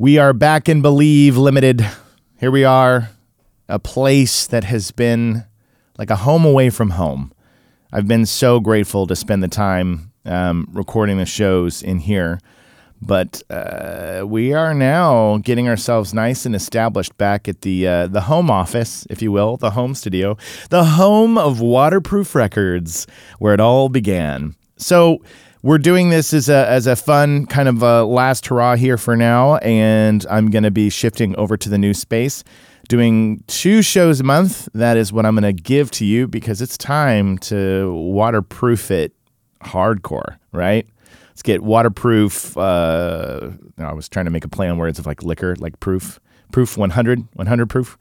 We are back in Believe Limited. Here we are, a place that has been like a home away from home. I've been so grateful to spend the time um, recording the shows in here. But uh, we are now getting ourselves nice and established back at the uh, the home office, if you will, the home studio, the home of Waterproof Records, where it all began. So we're doing this as a as a fun kind of a last hurrah here for now, and I'm going to be shifting over to the new space, doing two shows a month. That is what I'm going to give to you because it's time to waterproof it hardcore, right? Let's get waterproof. Uh, I was trying to make a play on words of like liquor, like proof. Proof 100, 100 proof.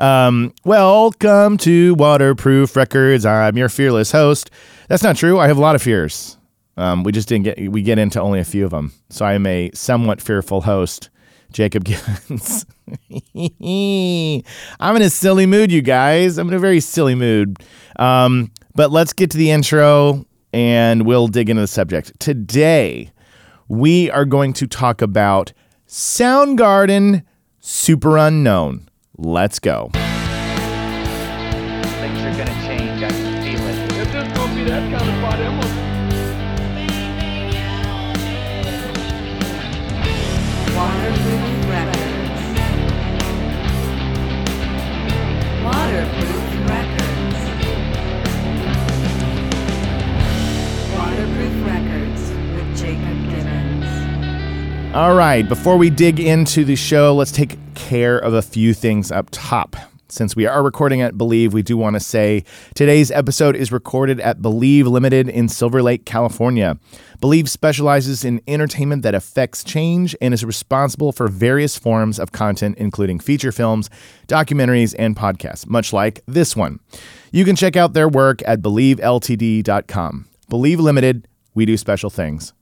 Um, welcome to Waterproof Records. I'm your fearless host. That's not true. I have a lot of fears. Um, we just didn't get we get into only a few of them. So I am a somewhat fearful host, Jacob Gibbons. I'm in a silly mood, you guys. I'm in a very silly mood. Um, but let's get to the intro and we'll dig into the subject. Today, we are going to talk about Soundgarden Superunknown. Let's go. Things are gonna change. I can feel it. If this gonna be that kind of party, Waterproof Records. Waterproof Records with Jacob. All right, before we dig into the show, let's take care of a few things up top. Since we are recording at Believe, we do want to say today's episode is recorded at Believe Limited in Silver Lake, California. Believe specializes in entertainment that affects change and is responsible for various forms of content, including feature films, documentaries, and podcasts, much like this one. You can check out their work at believeltd.com. Believe Limited, we do special things.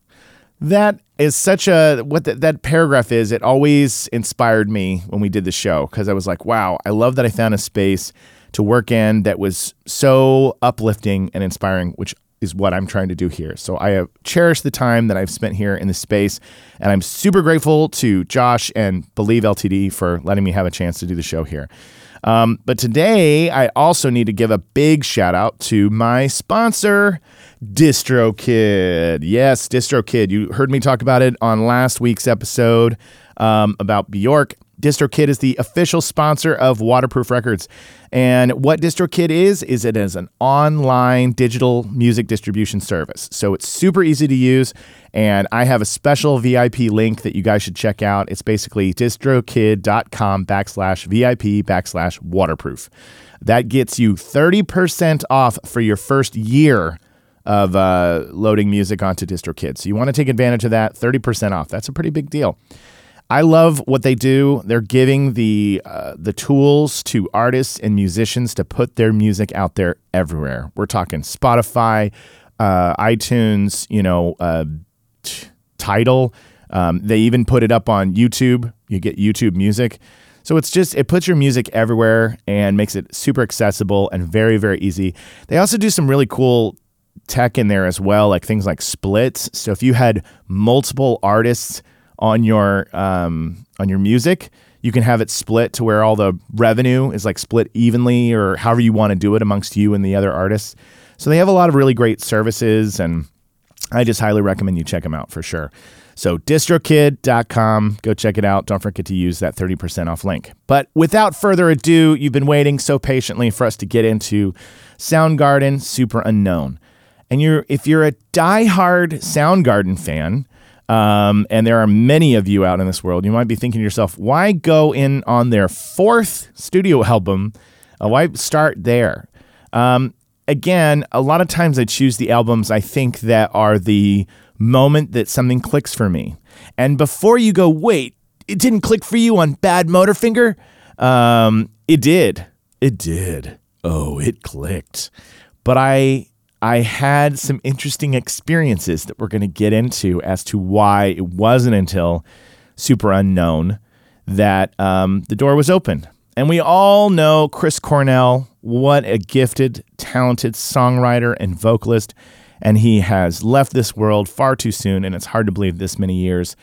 That is such a what that that paragraph is. It always inspired me when we did the show because I was like, wow, I love that I found a space to work in that was so uplifting and inspiring, which is what I'm trying to do here. So I have cherished the time that I've spent here in this space, and I'm super grateful to Josh and Believe LTD for letting me have a chance to do the show here. Um, but today, I also need to give a big shout out to my sponsor, DistroKid. Yes, DistroKid. You heard me talk about it on last week's episode um, about Bjork. DistroKid is the official sponsor of Waterproof Records. And what DistroKid is, is it is an online digital music distribution service. So it's super easy to use. And I have a special VIP link that you guys should check out. It's basically distrokid.com backslash VIP backslash waterproof. That gets you 30% off for your first year of uh, loading music onto DistroKid. So you want to take advantage of that, 30% off. That's a pretty big deal. I love what they do. They're giving the uh, the tools to artists and musicians to put their music out there everywhere. We're talking Spotify, uh, iTunes, you know, uh, t- Tidal. Um, they even put it up on YouTube. You get YouTube Music. So it's just it puts your music everywhere and makes it super accessible and very very easy. They also do some really cool tech in there as well, like things like splits. So if you had multiple artists on your um, on your music, you can have it split to where all the revenue is like split evenly, or however you want to do it amongst you and the other artists. So they have a lot of really great services, and I just highly recommend you check them out for sure. So distrokid.com, go check it out. Don't forget to use that 30% off link. But without further ado, you've been waiting so patiently for us to get into Soundgarden Superunknown. And you're if you're a diehard Soundgarden fan, um, and there are many of you out in this world, you might be thinking to yourself, why go in on their fourth studio album? Uh, why start there? Um, again, a lot of times I choose the albums I think that are the moment that something clicks for me. And before you go, wait, it didn't click for you on Bad Motorfinger? Um, it did. It did. Oh, it clicked. But I I had some interesting experiences that we're going to get into as to why it wasn't until Superunknown that um, the door was open. And we all know Chris Cornell, what a gifted, talented songwriter and vocalist. And he has left this world far too soon, and it's hard to believe this many years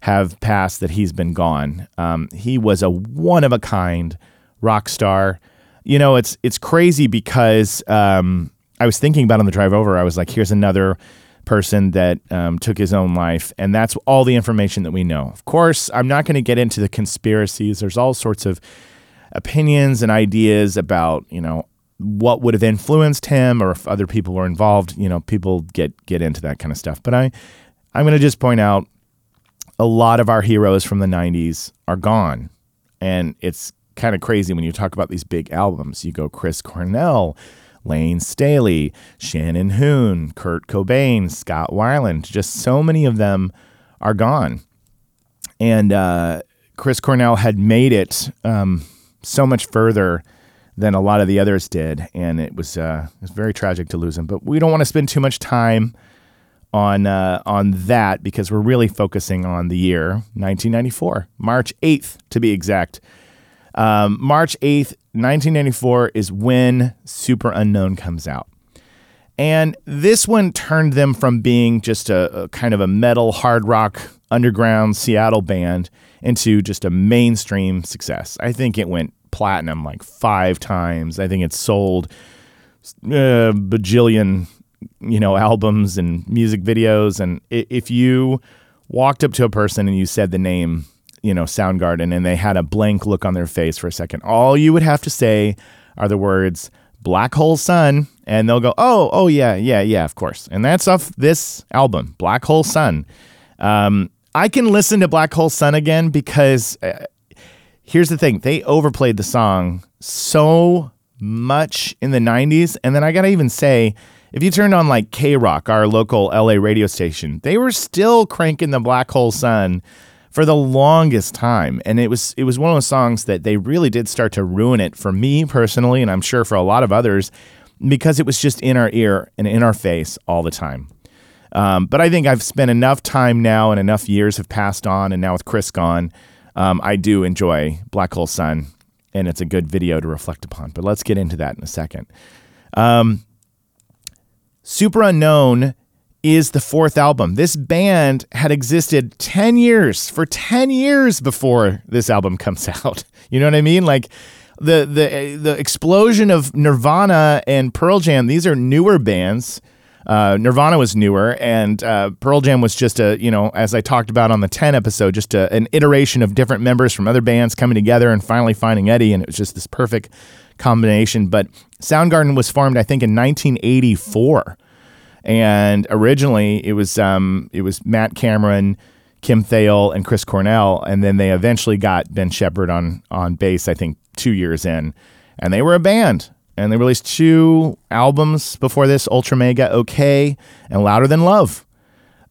have passed that he's been gone. Um, he was a one of a kind rock star. You know, it's it's crazy because um, I was thinking about on the drive over. I was like, here's another person that um, took his own life, and that's all the information that we know. Of course, I'm not going to get into the conspiracies. There's all sorts of opinions and ideas about you know what would have influenced him or if other people were involved. You know, people get get into that kind of stuff. But I I'm going to just point out a lot of our heroes from the 90s are gone. And it's kind of crazy when you talk about these big albums. You go Chris Cornell, Layne Staley, Shannon Hoon, Kurt Cobain, Scott Weiland. Just so many of them are gone. And uh, Chris Cornell had made it um, so much further than a lot of the others did. And it was, uh, it was very tragic to lose him. But we don't want to spend too much time on uh, on that because we're really focusing on the year 1994, March 8th to be exact. Um, March 8th, 1994 is when Superunknown comes out. And this one turned them from being just a, a kind of a metal hard rock underground Seattle band into just a mainstream success. I think it went platinum like five times. I think it sold a uh, bajillion you know, albums and music videos. And if you walked up to a person and you said the name, you know, Soundgarden, and they had a blank look on their face for a second, all you would have to say are the words Black Hole Sun, and they'll go, oh, oh, yeah, yeah, yeah, of course. And that's off this album, Black Hole Sun. Um, I can listen to Black Hole Sun again because uh, here's the thing they overplayed the song so much in the 90s. And then I got to even say, if you turned on like KROQ, our local LA radio station, they were still cranking the Black Hole Sun for the longest time. And it was it was one of those songs that they really did start to ruin it for me personally, and I'm sure for a lot of others, because it was just in our ear and in our face all the time. Um, but I think I've spent enough time now and enough years have passed on, and now with Chris gone, um, I do enjoy Black Hole Sun, and it's a good video to reflect upon. But let's get into that in a second. Um, Superunknown is the fourth album. This band had existed 10 years, for 10 years before this album comes out. You know what I mean? Like the the the explosion of Nirvana and Pearl Jam, these are newer bands. Uh, Nirvana was newer, and uh, Pearl Jam was just a, you know, as I talked about on the 10 episode, just a, an iteration of different members from other bands coming together and finally finding Eddie, and it was just this perfect combination. But Soundgarden was formed, I think, in 1984, and originally it was um, it was Matt Cameron, Kim Thayil, and Chris Cornell, and then they eventually got Ben Shepherd on on bass. I think two years in, and they were a band. And they released two albums before this Ultramega OK and Louder Than Love.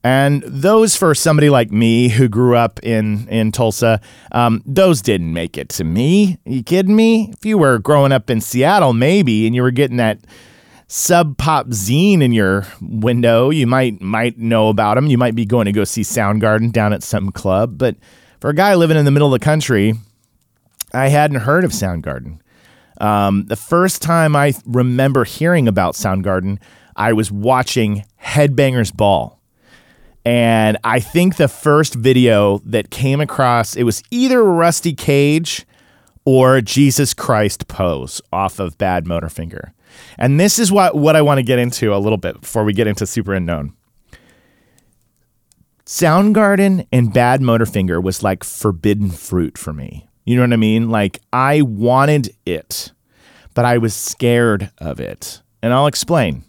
And those for somebody like me who grew up in in Tulsa, um, those didn't make it to me. Are you kidding me? If you were growing up in Seattle, maybe, and you were getting that sub pop zine in your window, you might might know about them. You might be going to go see Soundgarden down at some club. But for a guy living in the middle of the country, I hadn't heard of Soundgarden. Um, the first time I remember hearing about Soundgarden, I was watching Headbangers Ball. And I think the first video that came across, it was either Rusty Cage or Jesus Christ Pose off of Bad Motorfinger. And this is what, what I want to get into a little bit before we get into Superunknown. Soundgarden and Bad Motorfinger was like forbidden fruit for me. You know what I mean? Like I wanted it, but I was scared of it. And I'll explain.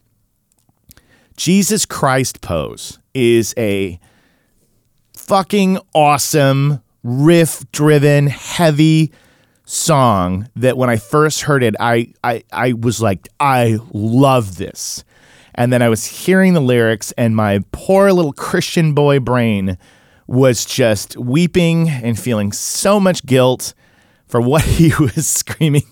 Jesus Christ Pose is a fucking awesome, riff driven, heavy song that when I first heard it, I, I, I was like, I love this. And then I was hearing the lyrics, and my poor little Christian boy brain was just weeping and feeling so much guilt for what he was screaming,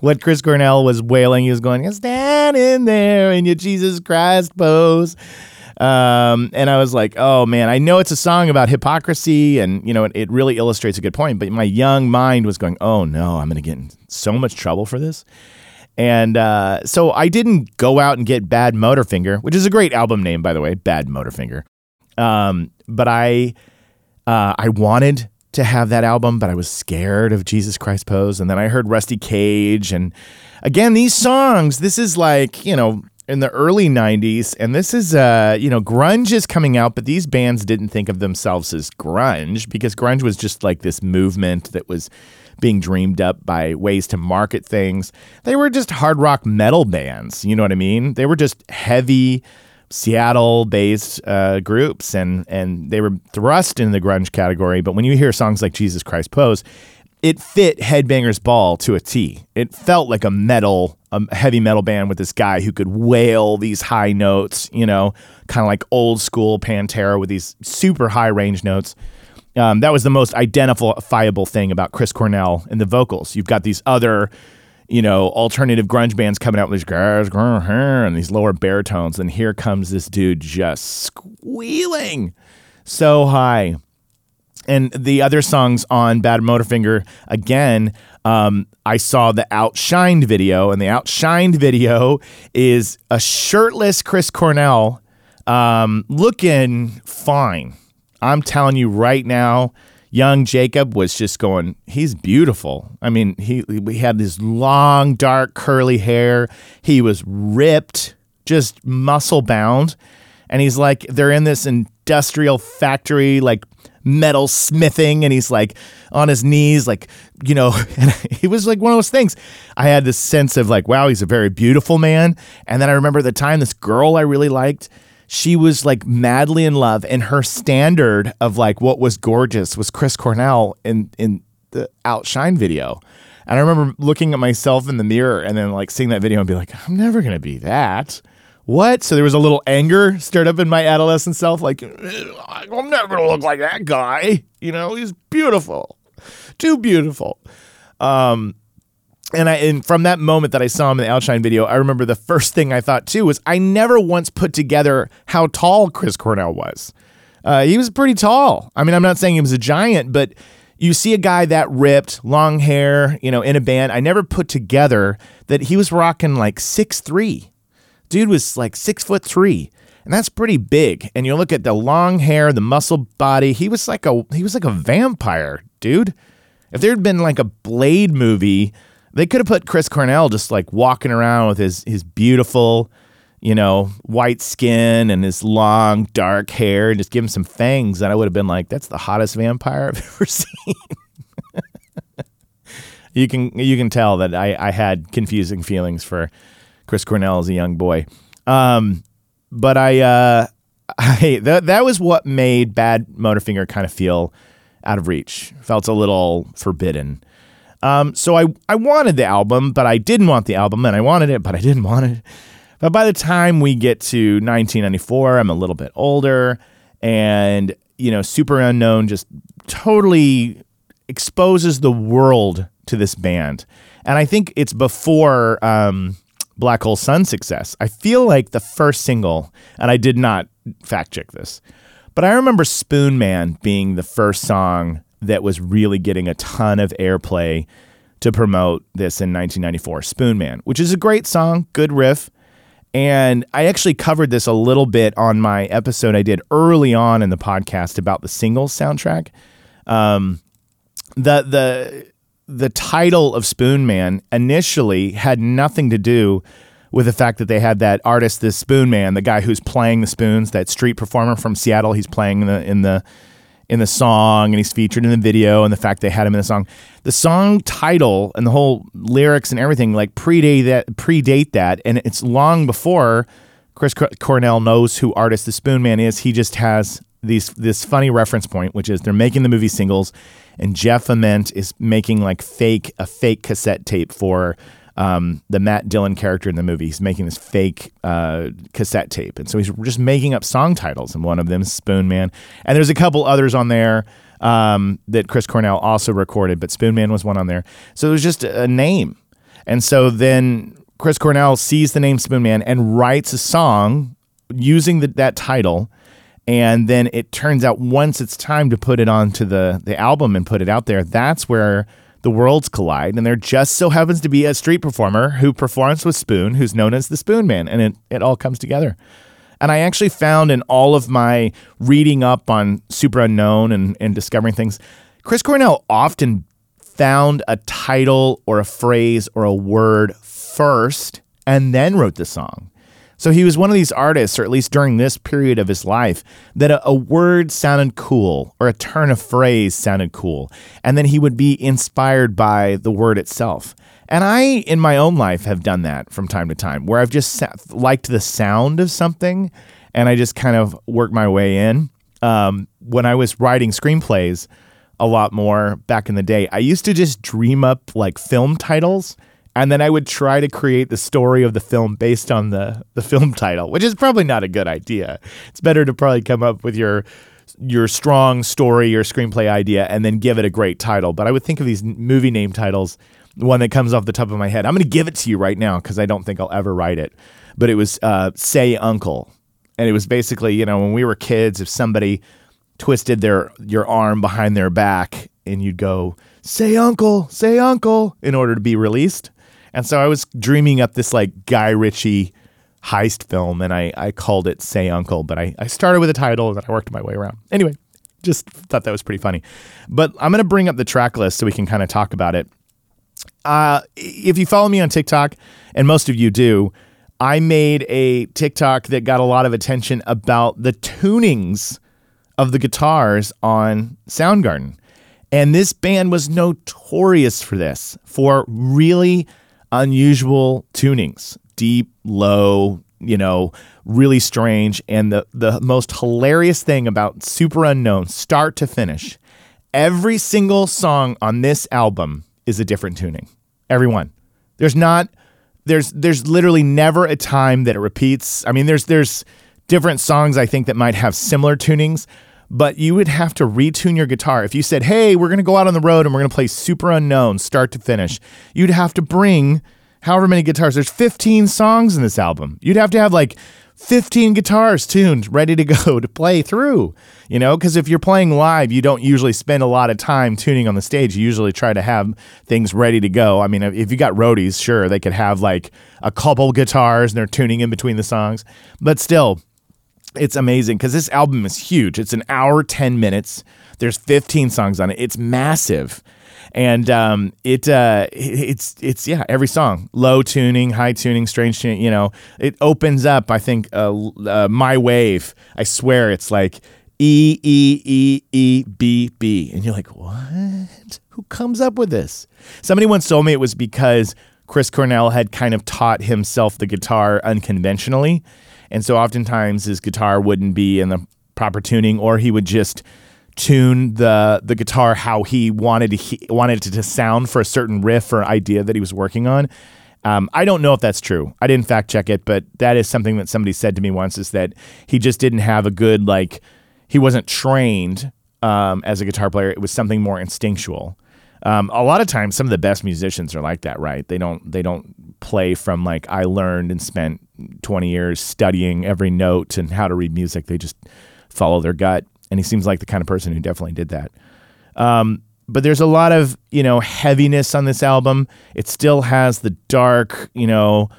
what Chris Cornell was wailing. He was going, Stand in there in your Jesus Christ pose. Um, and I was like, oh man, I know it's a song about hypocrisy and, you know, it, it really illustrates a good point. But my young mind was going, oh no, I'm going to get in so much trouble for this. And uh, so I didn't go out and get Bad Motorfinger, which is a great album name, by the way, Bad Motorfinger. Um, but I Uh, I wanted to have that album, but I was scared of Jesus Christ Pose. And then I heard Rusty Cage. And again, these songs, this is like, you know, in the early 90s. And this is, uh, you know, grunge is coming out, but these bands didn't think of themselves as grunge because grunge was just like this movement that was being dreamed up by ways to market things. They were just hard rock metal bands. You know what I mean? They were just heavy Seattle based uh, groups and and they were thrust in the grunge category. But when you hear songs like Jesus Christ Pose, it fit Headbangers Ball to a T. It felt like a metal, a heavy metal band with this guy who could wail these high notes, you know, kind of like old school Pantera with these super high range notes. Um, that was the most identifiable thing about Chris Cornell in the vocals. You've got these other you know, alternative grunge bands coming out with these guys and these lower baritones, and here comes this dude just squealing so high. And the other songs on Bad Motorfinger, again, um, I saw the Outshined video, and the Outshined video is a shirtless Chris Cornell um, looking fine. I'm telling you right now, young Jacob was just going, he's beautiful. I mean, he we had this long, dark, curly hair. He was ripped, just muscle bound. And he's like, they're in this industrial factory, like metal smithing, and he's like on his knees, like, you know, and he was like one of those things. I had this sense of like, wow, he's a very beautiful man. And then I remember the time this girl I really liked she was like madly in love and her standard of like what was gorgeous was Chris Cornell in in the Outshine video. And I remember looking at myself in the mirror and then like seeing that video and be like, I'm never gonna be that. What? So there was a little anger stirred up in my adolescent self, like I'm never gonna look like that guy. You know, he's beautiful, too beautiful. Um, and I and from that moment that I saw him in the Outshine video, I remember the first thing I thought too was I never once put together how tall Chris Cornell was. Uh, he was pretty tall. I mean, I'm not saying he was a giant, but you see a guy that ripped, long hair, you know, in a band. I never put together that he was rocking like six three. Dude was like six foot three, and that's pretty big. And you look at the long hair, the muscle body. He was like a he was like a vampire, dude. If there had been like a Blade movie they could have put Chris Cornell just like walking around with his his beautiful, you know, white skin and his long dark hair and just give him some fangs, and I would have been like, that's the hottest vampire I've ever seen. you can you can tell that I, I had confusing feelings for Chris Cornell as a young boy. Um, but I uh, I that that was what made Bad Motorfinger kind of feel out of reach. Felt a little forbidden. Um, so I, I wanted the album, but I didn't want the album, and I wanted it, but I didn't want it. But by the time we get to 1994, I'm a little bit older, and you know, Superunknown just totally exposes the world to this band, and I think it's before um, Black Hole Sun success. I feel like the first single, and I did not fact check this, but I remember Spoonman being the first song that was really getting a ton of airplay to promote this in 1994, Spoonman, which is a great song, good riff. And I actually covered this a little bit on my episode I did early on in the podcast about the singles soundtrack. Um, the the the title of Spoonman initially had nothing to do with the fact that they had that artist, this Spoonman, the guy who's playing the spoons, that street performer from Seattle. He's playing in the in the in the song and he's featured in the video and the fact they had him in the song. The song title and the whole lyrics and everything like predate that predate that and it's long before Chris Cornell knows who Artis the Spoonman is. He just has these this funny reference point which is they're making the movie singles and Jeff Ament is making like fake a fake cassette tape for um, the Matt Dillon character in the movie. He's making this fake uh, cassette tape, and so he's just making up song titles. And one of them is Spoonman, and there's a couple others on there um, that Chris Cornell also recorded, but Spoonman was one on there. So it was just a name, and so then Chris Cornell sees the name Spoonman and writes a song using the, that title. And then it turns out once it's time to put it onto the the album and put it out there, that's where the worlds collide, and there just so happens to be a street performer who performs with Spoon, who's known as the Spoonman, and it, it all comes together. And I actually found in all of my reading up on Superunknown and, and discovering things, Chris Cornell often found a title or a phrase or a word first and then wrote the song. So he was one of these artists, or at least during this period of his life, that a, a, word sounded cool or a turn of phrase sounded cool. And then he would be inspired by the word itself. And I, in my own life, have done that from time to time where I've just liked the sound of something and I just kind of worked my way in. Um, when I was writing screenplays a lot more back in the day, I used to just dream up like film titles and then I would try to create the story of the film based on the the film title, which is probably not a good idea. It's better to probably come up with your your strong story, your screenplay idea, and then give it a great title. But I would think of these movie name titles. One that comes off the top of my head. I'm going to give it to you right now because I don't think I'll ever write it. But it was uh, "Say Uncle," and it was basically, you know, when we were kids, if somebody twisted their your arm behind their back, and you'd go, "Say Uncle, say Uncle," in order to be released and so I was dreaming up this like Guy Ritchie heist film and I, I called it Say Uncle, but I, I started with a title and then I worked my way around. Anyway, just thought that was pretty funny. But I'm going to bring up the track list so we can kind of talk about it. Uh, if you follow me on TikTok, and most of you do, I made a TikTok that got a lot of attention about the tunings of the guitars on Soundgarden. And this band was notorious for this, for really unusual tunings, deep, low, you know, really strange. And the, the most hilarious thing about Superunknown, start to finish, every single song on this album is a different tuning. Every one. There's not there's there's literally never a time that it repeats. I mean, there's there's different songs I think that might have similar tunings, but you would have to retune your guitar. If you said, hey, we're going to go out on the road and we're going to play Superunknown start to finish, you'd have to bring however many guitars. There's 15 songs in this album. You'd have to have like 15 guitars tuned, ready to go to play through, you know? Because if you're playing live, you don't usually spend a lot of time tuning on the stage. You usually try to have things ready to go. I mean, if you got roadies, sure, they could have like a couple guitars and they're tuning in between the songs. But still, it's amazing because this album is huge. It's an hour, 10 minutes. There's 15 songs on it. It's massive. And um, it uh, it's it's yeah every song low tuning high tuning strange tuning you know it opens up I think uh, uh, my wave I swear it's like E E E E B B and you're like what who comes up with this somebody once told me it was because Chris Cornell had kind of taught himself the guitar unconventionally and so oftentimes his guitar wouldn't be in the proper tuning, or he would just tune the the guitar how he wanted to he, wanted it to sound for a certain riff or idea that he was working on. Um, I don't know if that's true. I didn't fact check it, but that is something that somebody said to me once is that he just didn't have a good like he wasn't trained um, as a guitar player. It was something more instinctual. Um, a lot of times, some of the best musicians are like that, right? They don't they don't play from like I learned and spent 20 years studying every note and how to read music. They just follow their gut, and he seems like the kind of person who definitely did that. Um, but there's a lot of you know heaviness on this album. It still has the dark, you know,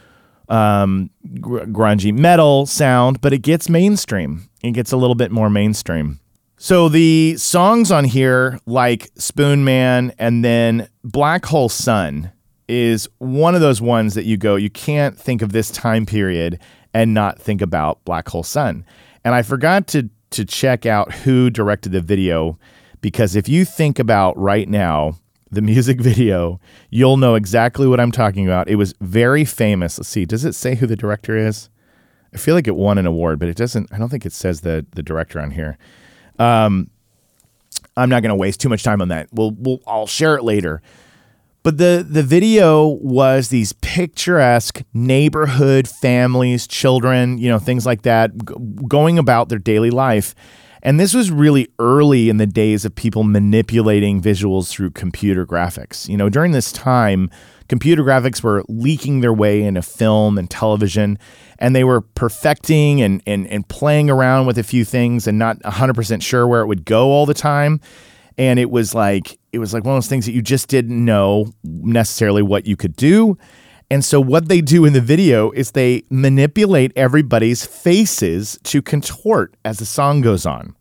um, gr- grungy metal sound, but it gets mainstream. It gets a little bit more mainstream. So the songs on here, like Spoonman and then Black Hole Sun, is one of those ones that you go, you can't think of this time period and not think about Black Hole Sun. And I forgot to to check out who directed the video because if you think about right now the music video, you'll know exactly what I'm talking about. It was very famous. Let's see, does it say who the director is? I feel like it won an award, but it doesn't. I don't think it says the the director on here. Um, I'm not going to waste too much time on that. We'll, we'll I'll share it later. But the the video was these picturesque neighborhood families, children, you know, things like that, g- going about their daily life. And this was really early in the days of people manipulating visuals through computer graphics. You know, during this time, computer graphics were leaking their way into film and television, and they were perfecting and, and, and playing around with a few things and not 100% sure where it would go all the time. And it was like, it was like one of those things that you just didn't know necessarily what you could do. And so what they do in the video is they manipulate everybody's faces to contort as the song goes on.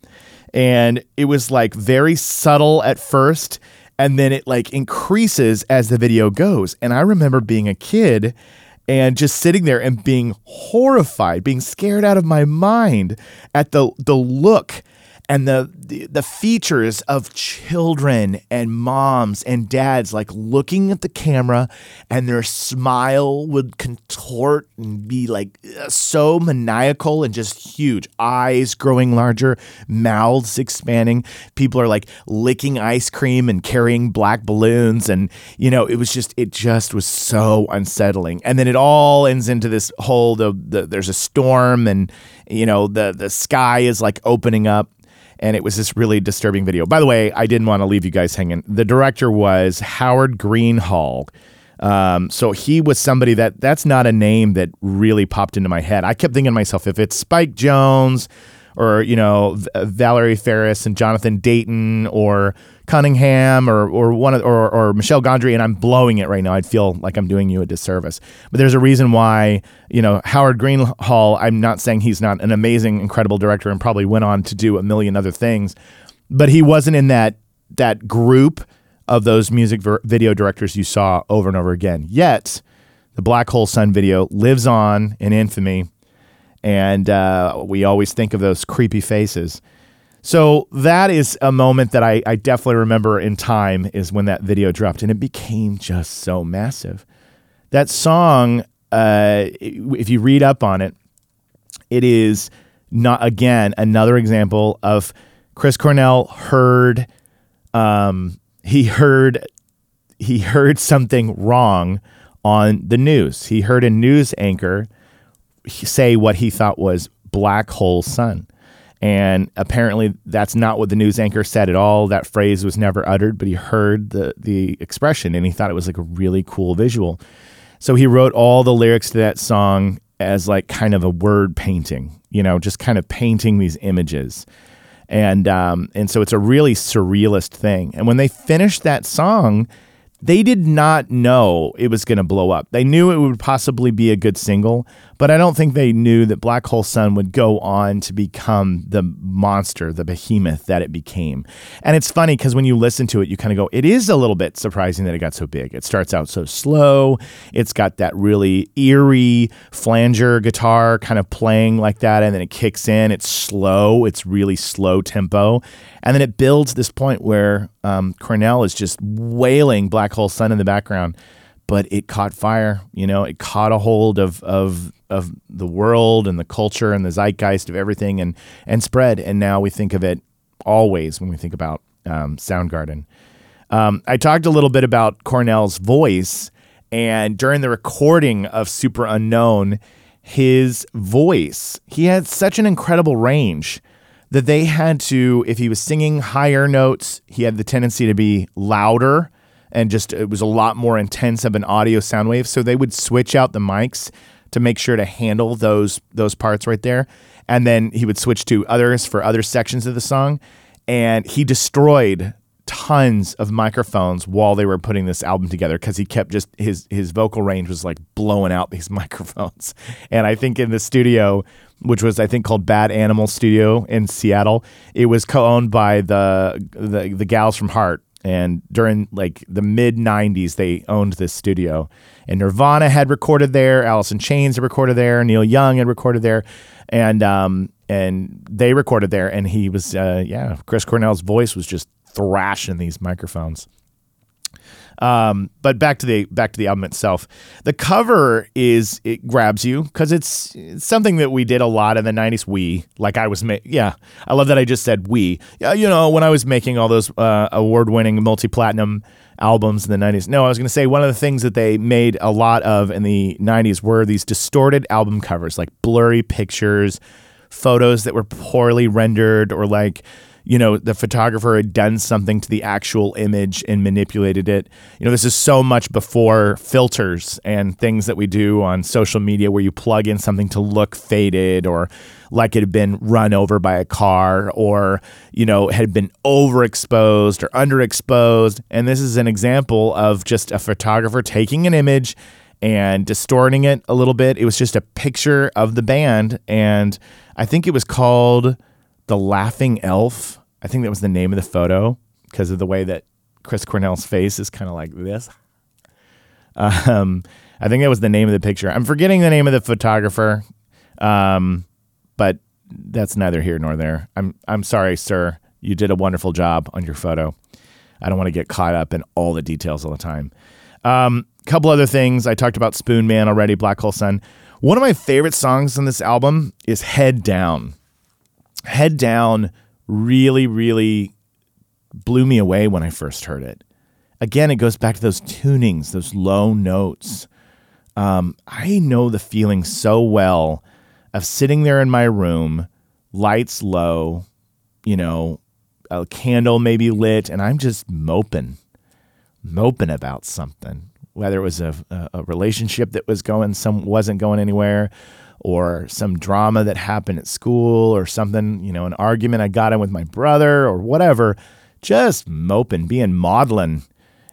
And it was like very subtle at first and then it like increases as the video goes. And I remember being a kid and just sitting there and being horrified, being scared out of my mind at the the look and the, the the features of children and moms and dads like looking at the camera and their smile would contort and be like uh, so maniacal and just huge. Eyes growing larger mouths expanding. People are like licking ice cream and carrying black balloons. And you know it was just it just was so unsettling. And then it all ends into this whole the, the there's a storm and you know the the sky is like opening up and it was this really disturbing video. By the way, I didn't want to leave you guys hanging. The director was Howard Greenhalgh. Um, so he was somebody that that's not a name that really popped into my head. I kept thinking to myself, if it's Spike Jonze or you know Valerie Faris and Jonathan Dayton or Cunningham or or one of, or or Michel Gondry, and I'm blowing it right now. I'd feel like I'm doing you a disservice. But there's a reason why you know Howard Greenhalgh. I'm not saying he's not an amazing, incredible director, and probably went on to do a million other things, but he wasn't in that that group of those music ver- video directors you saw over and over again. Yet, the Black Hole Sun video lives on in infamy, and uh, we always think of those creepy faces. So that is a moment that I, I definitely remember in time is when that video dropped, and it became just so massive. That song, uh, if you read up on it, it is not again another example of Chris Cornell heard um, he heard he heard something wrong on the news. He heard a news anchor say what he thought was black hole sun. And apparently that's not what the news anchor said at all. That phrase was never uttered, but he heard the the expression and he thought it was like a really cool visual. So he wrote all the lyrics to that song as like kind of a word painting, you know, just kind of painting these images. And um, and so it's a really surrealist thing. And when they finished that song, they did not know it was going to blow up. They knew it would possibly be a good single, but I don't think they knew that Black Hole Sun would go on to become the monster, the behemoth that it became. And it's funny because when you listen to it, you kind of go, it is a little bit surprising that it got so big. It starts out so slow. It's got that really eerie flanger guitar kind of playing like that, and then it kicks in. It's slow, it's really slow tempo. And then it builds this point where um, Cornell is just wailing Black Hole Sun in the background, but it caught fire. You know, it caught a hold of of of the world and the culture and the zeitgeist of everything, and and spread. And now we think of it always when we think about um, Soundgarden. Um, I talked a little bit about Cornell's voice, and during the recording of Superunknown, his voice, he had such an incredible range that they had to, if he was singing higher notes, he had the tendency to be louder and just it was a lot more intense of an audio sound wave. So they would switch out the mics to make sure to handle those those parts right there. And then he would switch to others for other sections of the song. And he destroyed tons of microphones while they were putting this album together because he kept just his his vocal range was like blowing out these microphones. And I think in the studio, which was I think called Bad Animal Studio in Seattle, it was co-owned by the the, the gals from Heart. And during like the mid '90s, they owned this studio. And Nirvana had recorded there, in Chains had recorded there, Neil Young had recorded there, and um and they recorded there. And he was uh, yeah, Chris Cornell's voice was just thrashing these microphones. Um, but back to the back to the album itself. The cover is it grabs you because it's, it's something that we did a lot in the '90s. We like I was ma- yeah. I love that I just said we. Yeah, you know when I was making all those uh, award-winning multi-platinum albums in the '90s. No, I was going to say one of the things that they made a lot of in the '90s were these distorted album covers, like blurry pictures, photos that were poorly rendered, or like you know, the photographer had done something to the actual image and manipulated it. You know, this is so much before filters and things that we do on social media where you plug in something to look faded or like it had been run over by a car or, you know, had been overexposed or underexposed. And this is an example of just a photographer taking an image and distorting it a little bit. It was just a picture of the band, and I think it was called The Laughing Elf. I think that was the name of the photo because of the way that Chris Cornell's face is kind of like this. Um, I think that was the name of the picture. I'm forgetting the name of the photographer, um, but that's neither here nor there. I'm I'm sorry, sir. You did a wonderful job on your photo. I don't want to get caught up in all the details all the time. Um, couple other things. I talked about Spoonman already, Black Hole Sun. One of my favorite songs on this album is Head Down. Head Down really, really blew me away when I first heard it. Again, it goes back to those tunings, those low notes. Um, I know the feeling so well of sitting there in my room, lights low, you know, a candle maybe lit, and I'm just moping, moping about something. Whether it was a, a, a relationship that was going some wasn't going anywhere, or some drama that happened at school, or something, you know, an argument I got in with my brother, or whatever. Just moping, being maudlin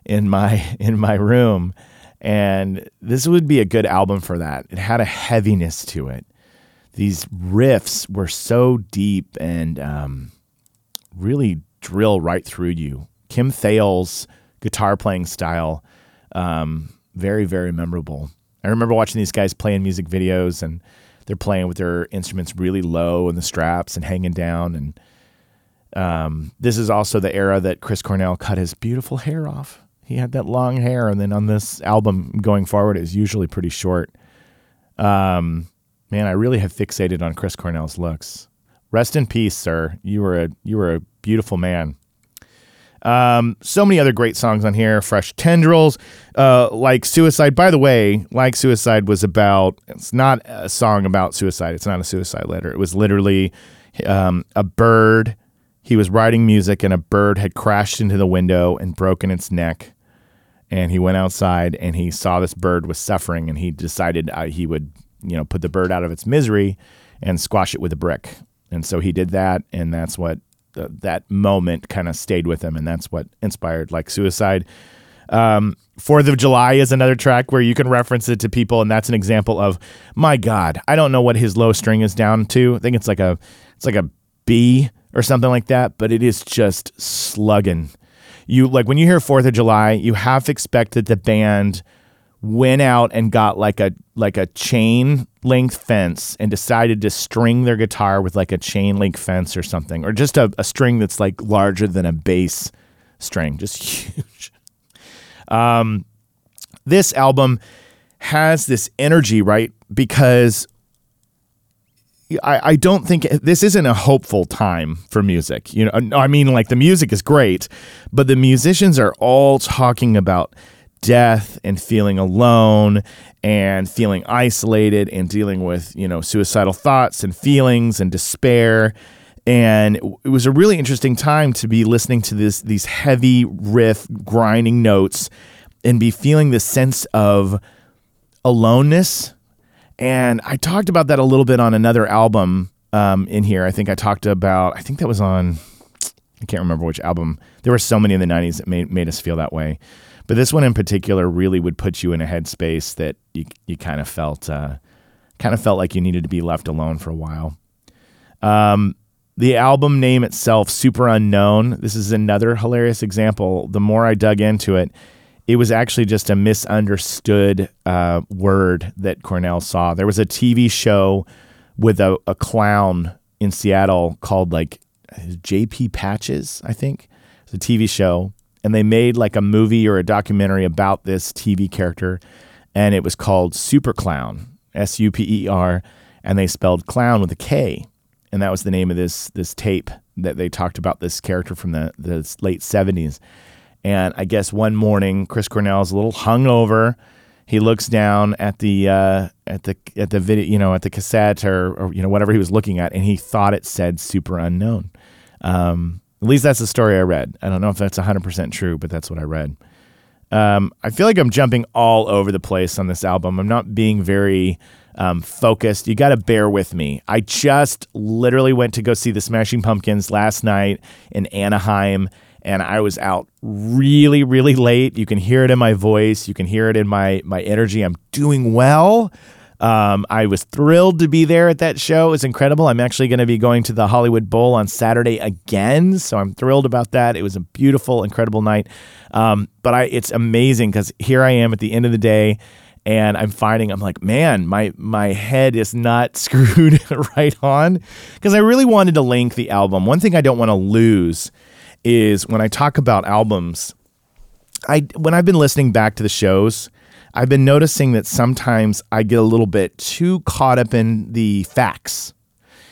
in my in my room. And this would be a good album for that. It had a heaviness to it. These riffs were so deep and um, really drill right through you. Kim Thayil's guitar playing style, um, very, very memorable. I remember watching these guys playing music videos and they're playing with their instruments really low and the straps and hanging down. And um, this is also the era that Chris Cornell cut his beautiful hair off. He had that long hair, and then on this album going forward, it's usually pretty short. Um, man, I really have fixated on Chris Cornell's looks. Rest in peace, sir. You were a you were a beautiful man. Um, so many other great songs on here. Fresh Tendrils, uh, like Suicide. By the way, like Suicide was about. It's not a song about suicide. It's not a suicide letter. It was literally um, a bird. He was writing music, and a bird had crashed into the window and broken its neck and he went outside and he saw this bird was suffering and he decided uh, he would you know put the bird out of its misery and squash it with a brick and so he did that and that's what the, that moment kind of stayed with him and that's what inspired like suicide um, Fourth of July is another track where you can reference it to people, and that's an example of my God. I don't know what his low string is down to. I think it's like a it's like a B or something like that, but it is just slugging you like when you hear Fourth of July, you have to expect that the band went out and got like a like a chain length fence and decided to string their guitar with like a chain link fence or something, or just a, a string that's like larger than a bass string, just huge. Um, this album has this energy, right? Because I, I don't think this isn't a hopeful time for music. You know, I mean, like the music is great, but the musicians are all talking about death and feeling alone and feeling isolated and dealing with you know suicidal thoughts and feelings and despair and it was a really interesting time to be listening to this these heavy riff grinding notes and be feeling this sense of aloneness and I talked about that a little bit on another album um, in here. I think I talked about, I think that was on, I can't remember which album. There were so many in the 90s that made, made us feel that way. But this one in particular really would put you in a headspace that you, you kind of felt, uh, kind of felt like you needed to be left alone for a while. Um, the album name itself, Superunknown, this is another hilarious example. The more I dug into it, it was actually just a misunderstood uh, word that Cornell saw. There was a TV show with a, a clown in Seattle called like JP Patches, I think. It's a TV show. And they made like a movie or a documentary about this TV character. And it was called Super Clown, S U P E R. And they spelled clown with a K. And that was the name of this this tape that they talked about this character from the, the late 70s. And I guess one morning, Chris Cornell is a little hungover. He looks down at the uh, at the at the video, you know, at the cassette or, or, you know whatever he was looking at, and he thought it said "super unknown." Um, at least that's the story I read. I don't know if that's 100% true, but that's what I read. Um, I feel like I'm jumping all over the place on this album. I'm not being very um, focused. You got to bear with me. I just literally went to go see the Smashing Pumpkins last night in Anaheim and I was out really, really late. You can hear it in my voice. You can hear it in my my energy. I'm doing well. Um, I was thrilled to be there at that show. It was incredible. I'm actually going to be going to the Hollywood Bowl on Saturday again, so I'm thrilled about that. It was a beautiful, incredible night. Um, but I, it's amazing because here I am at the end of the day, and I'm finding I'm like, man, my my head is not screwed right on because I really wanted to link the album. One thing I don't want to lose is when I talk about albums. I when I've been listening back to the shows. I've been noticing that sometimes I get a little bit too caught up in the facts.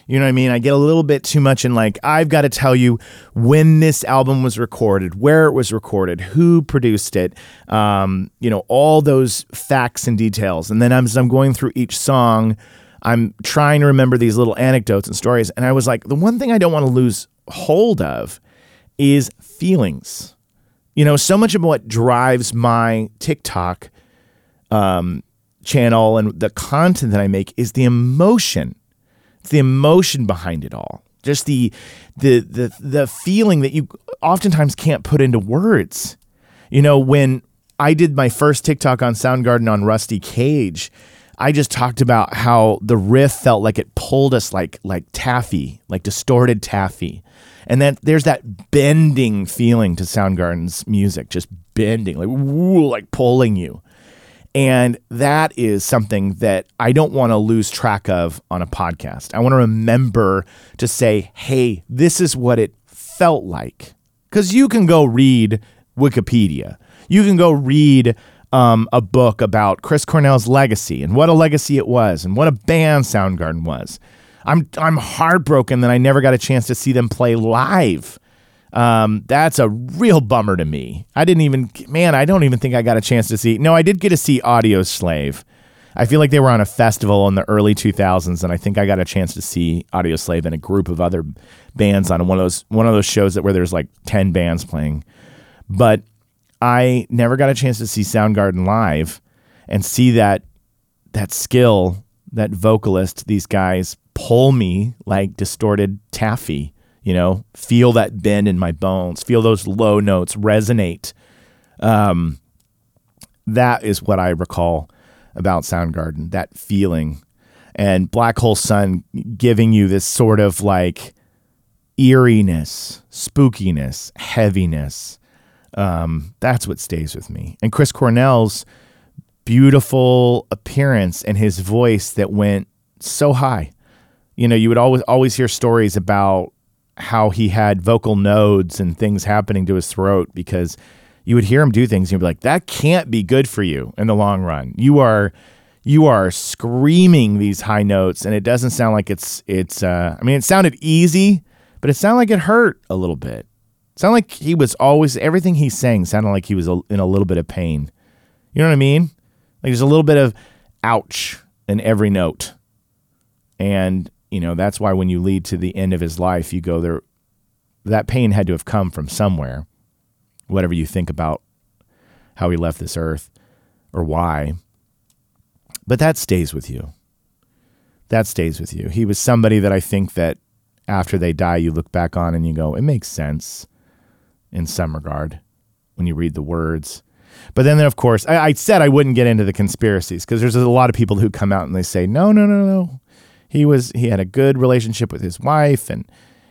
You know what I mean? I get a little bit too much in like, I've got to tell you when this album was recorded, where it was recorded, who produced it, um, you know, all those facts and details. And then as I'm going through each song, I'm trying to remember these little anecdotes and stories. And I was like, the one thing I don't want to lose hold of is feelings. You know, so much of what drives my TikTok um, channel and the content that I make is the emotion. It's the emotion behind it all. Just the the the the feeling that you oftentimes can't put into words. You know, when I did my first TikTok on Soundgarden on Rusty Cage, I just talked about how the riff felt like it pulled us like like taffy, like distorted taffy. And then there's that bending feeling to Soundgarden's music, just bending, like woo, like pulling you. And that is something that I don't want to lose track of on a podcast. I want to remember to say, hey, this is what it felt like. Because you can go read Wikipedia, you can go read um, a book about Chris Cornell's legacy and what a legacy it was and what a band Soundgarden was. I'm, I'm heartbroken that I never got a chance to see them play live. Um, that's a real bummer to me. I didn't even, man, I don't even think I got a chance to see. No, I did get to see Audioslave. I feel like they were on a festival in the early 2000s, and I think I got a chance to see Audioslave and a group of other bands on one of those one of those shows that where there's like 10 bands playing. But I never got a chance to see Soundgarden live and see that that skill, that vocalist, these guys pull me like distorted taffy you know, feel that bend in my bones, feel those low notes resonate. Um, that is what I recall about Soundgarden, that feeling. And Black Hole Sun giving you this sort of like eeriness, spookiness, heaviness. Um, that's what stays with me. And Chris Cornell's beautiful appearance and his voice that went so high. You know, you would always always hear stories about how he had vocal nodes and things happening to his throat because you would hear him do things and you'd be like, that can't be good for you in the long run. You are you are screaming these high notes and it doesn't sound like it's it's uh, I mean it sounded easy, but it sounded like it hurt a little bit. It sounded like he was always everything he sang sounded like he was in a little bit of pain. You know what I mean? Like there's a little bit of ouch in every note. And you know, that's why when you lead to the end of his life, you go there. That pain had to have come from somewhere, whatever you think about how he left this earth or why. But that stays with you. That stays with you. He was somebody that I think that after they die, you look back on and you go, it makes sense in some regard when you read the words. But then, then of course, I, I said I wouldn't get into the conspiracies because there's a lot of people who come out and they say, no, no, no, no he was he had a good relationship with his wife and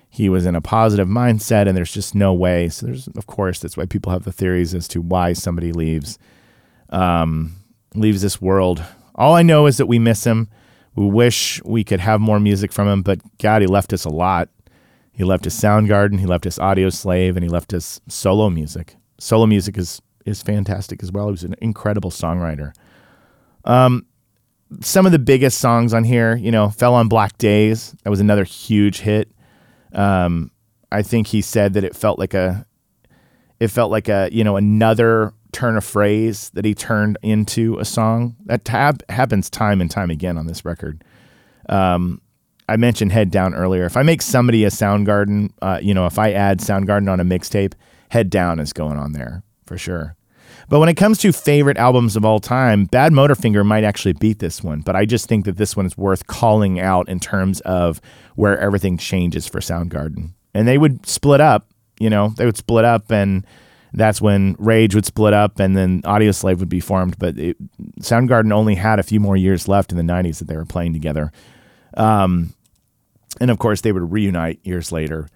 he was in a positive mindset and there's just no way. So there's of course that's why people have the theories as to why somebody leaves um, leaves this world. All i know is that we miss him. We wish we could have more music from him but god he left us a lot. He left us soundgarden he left us audioslave and he left us solo music. Solo music is is fantastic as well. He was an incredible songwriter. Um, some of the biggest songs on here, you know, Fell on Black Days. That was another huge hit. Um, I think he said that it felt like a, it felt like a, you know, another turn of phrase that he turned into a song. That tab happens time and time again on this record. Um, I mentioned Head Down earlier. If I make somebody a Soundgarden, uh, you know, if I add Soundgarden on a mixtape, Head Down is going on there for sure. But when it comes to favorite albums of all time, Badmotorfinger might actually beat this one. But I just think that this one is worth calling out in terms of where everything changes for Soundgarden. And they would split up You know, they would split up, and that's when Rage would split up, and then Audioslave would be formed. But it, Soundgarden only had a few more years left in the '90s that they were playing together, um, and of course they would reunite years later.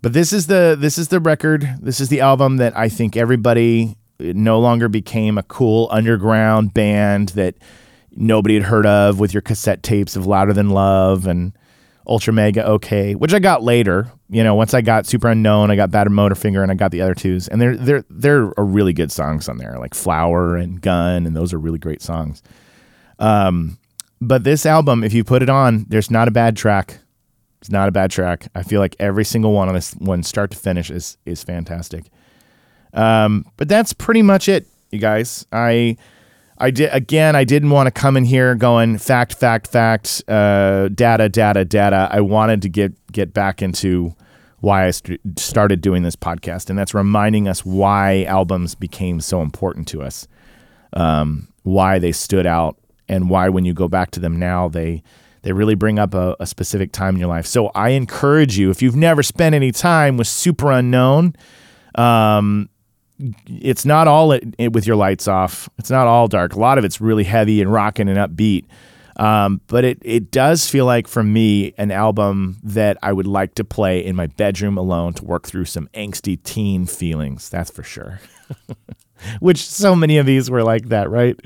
But this is the this is the record. This is the album that I think everybody no longer became a cool underground band that nobody had heard of with your cassette tapes of Louder Than Love and Ultramega OK, which I got later. You know, once I got Superunknown, I got Badmotorfinger, and I got the other twos, and they're they're they're are really good songs on there, like Flower and Gun, and those are really great songs. Um, but this album, if you put it on, there's not a bad track. It's not a bad track. I feel like every single one on this one, start to finish, is is fantastic. Um, but that's pretty much it, you guys. I I did again. I didn't want to come in here going fact, fact, fact, uh, data, data, data. I wanted to get get back into why I st- started doing this podcast, and that's reminding us why albums became so important to us, um, why they stood out, and why when you go back to them now, they they really bring up a, a specific time in your life. So I encourage you, if you've never spent any time with Superunknown, um, it's not all it, it- with your lights off. It's not all dark. A lot of it's really heavy and rocking and upbeat. Um, but it it does feel like for me an album that I would like to play in my bedroom alone to work through some angsty teen feelings. That's for sure. Which so many of these were like that, right?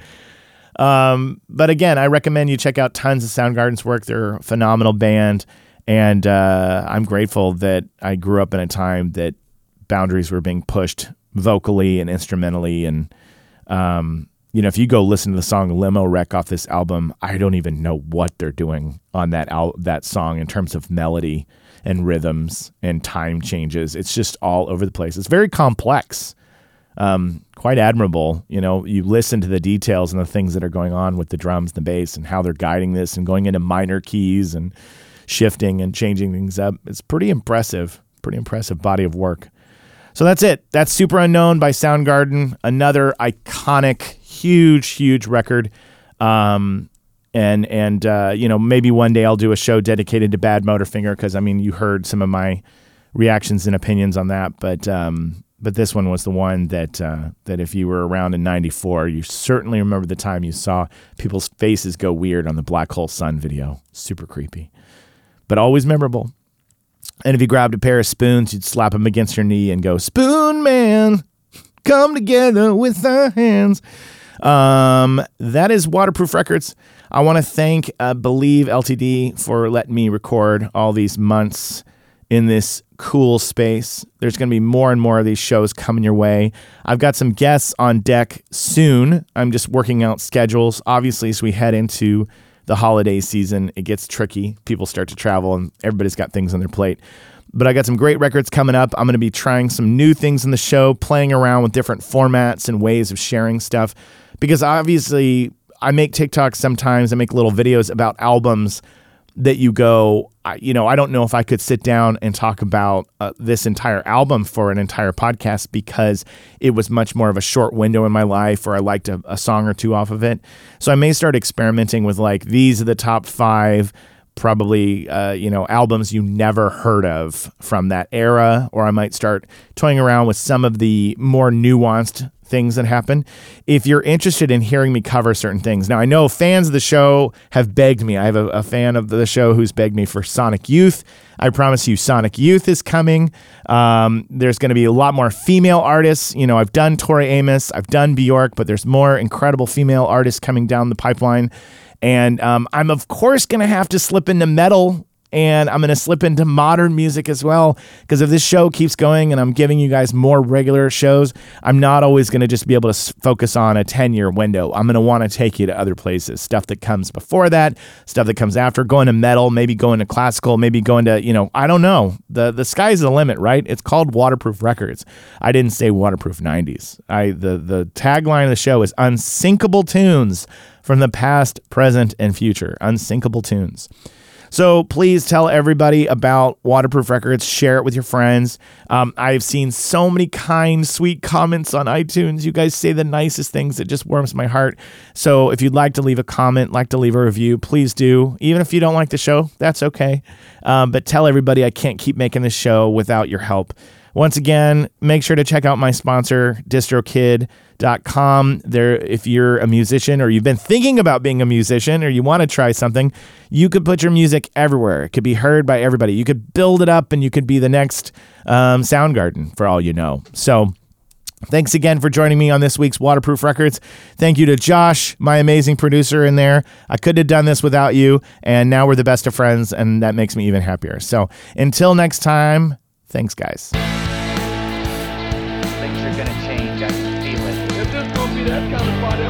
Um, but again, I recommend you check out tons of Soundgarden's work. They're a phenomenal band, and uh, I'm grateful that I grew up in a time that boundaries were being pushed vocally and instrumentally. And um, you know, if you go listen to the song "Limo Wreck" off this album, I don't even know what they're doing on that al- that song in terms of melody and rhythms and time changes. It's just all over the place. It's very complex um, quite admirable. You know, you listen to the details and the things that are going on with the drums, the bass, and how they're guiding this and going into minor keys and shifting and changing things up. It's pretty impressive, pretty impressive body of work. So that's it. That's Superunknown by Soundgarden, another iconic, huge, huge record. Um, and and uh, you know maybe one day I'll do a show dedicated to Badmotorfinger because I mean you heard some of my reactions and opinions on that, but um, but this one was the one that uh, that if you were around in '94, you certainly remember the time you saw people's faces go weird on the Black Hole Sun video. Super creepy, but always memorable. And if you grabbed a pair of spoons, you'd slap them against your knee and go, "Spoonman, come together with our hands." Um, that is Waterproof Records. I want to thank uh, Believe LTD for letting me record all these months in this cool space. There's going to be more and more of these shows coming your way. I've got some guests on deck soon. I'm just working out schedules. Obviously, as we head into the holiday season, it gets tricky. People start to travel and everybody's got things on their plate. But I got some great records coming up. I'm going to be trying some new things in the show, playing around with different formats and ways of sharing stuff. Because obviously, I make TikToks sometimes, I make little videos about albums that you go, I, you know, I don't know if I could sit down and talk about uh, this entire album for an entire podcast because it was much more of a short window in my life or I liked a, a song or two off of it. So I may start experimenting with like, these are the top five probably uh, you know albums you never heard of from that era or i might start toying around with some of the more nuanced things that happen. If you're interested in hearing me cover certain things now i know fans of the show have begged me. I have a, a fan of the show who's begged me for sonic youth. I promise you sonic youth is coming. Um, there's going to be a lot more female artists. You know i've done tori amos i've done bjork but there's more incredible female artists coming down the pipeline. And um, I'm, of course, going to have to slip into metal and I'm going to slip into modern music as well. Because if this show keeps going and I'm giving you guys more regular shows, I'm not always going to just be able to focus on a 10 year window. I'm going to want to take you to other places, stuff that comes before that, stuff that comes after, going to metal, maybe going to classical, maybe going to, you know, I don't know. The, the sky's the limit, right? It's called Waterproof Records. I didn't say Waterproof 90s. I the, the tagline of the show is Unsinkable Tunes from the past, present, and future. Unsinkable tunes. So please tell everybody about Waterproof Records. Share it with your friends. Um, I've seen so many kind, sweet comments on iTunes. You guys say the nicest things. It just warms my heart. So if you'd like to leave a comment, like to leave a review, please do. Even if you don't like the show, that's okay. Um, but tell everybody I can't keep making this show without your help. Once again, make sure to check out my sponsor, distrokid.com. There, if you're a musician or you've been thinking about being a musician or you want to try something, you could put your music everywhere. It could be heard by everybody. You could build it up and you could be the next um, Soundgarden for all you know. So, Thanks again for joining me on this week's Waterproof Records. Thank you to Josh, my amazing producer in there. I couldn't have done this without you, and now we're the best of friends, and that makes me even happier. So until next time, thanks, guys. Things are gonna change. I can feel it. If this gonna be that kind of party,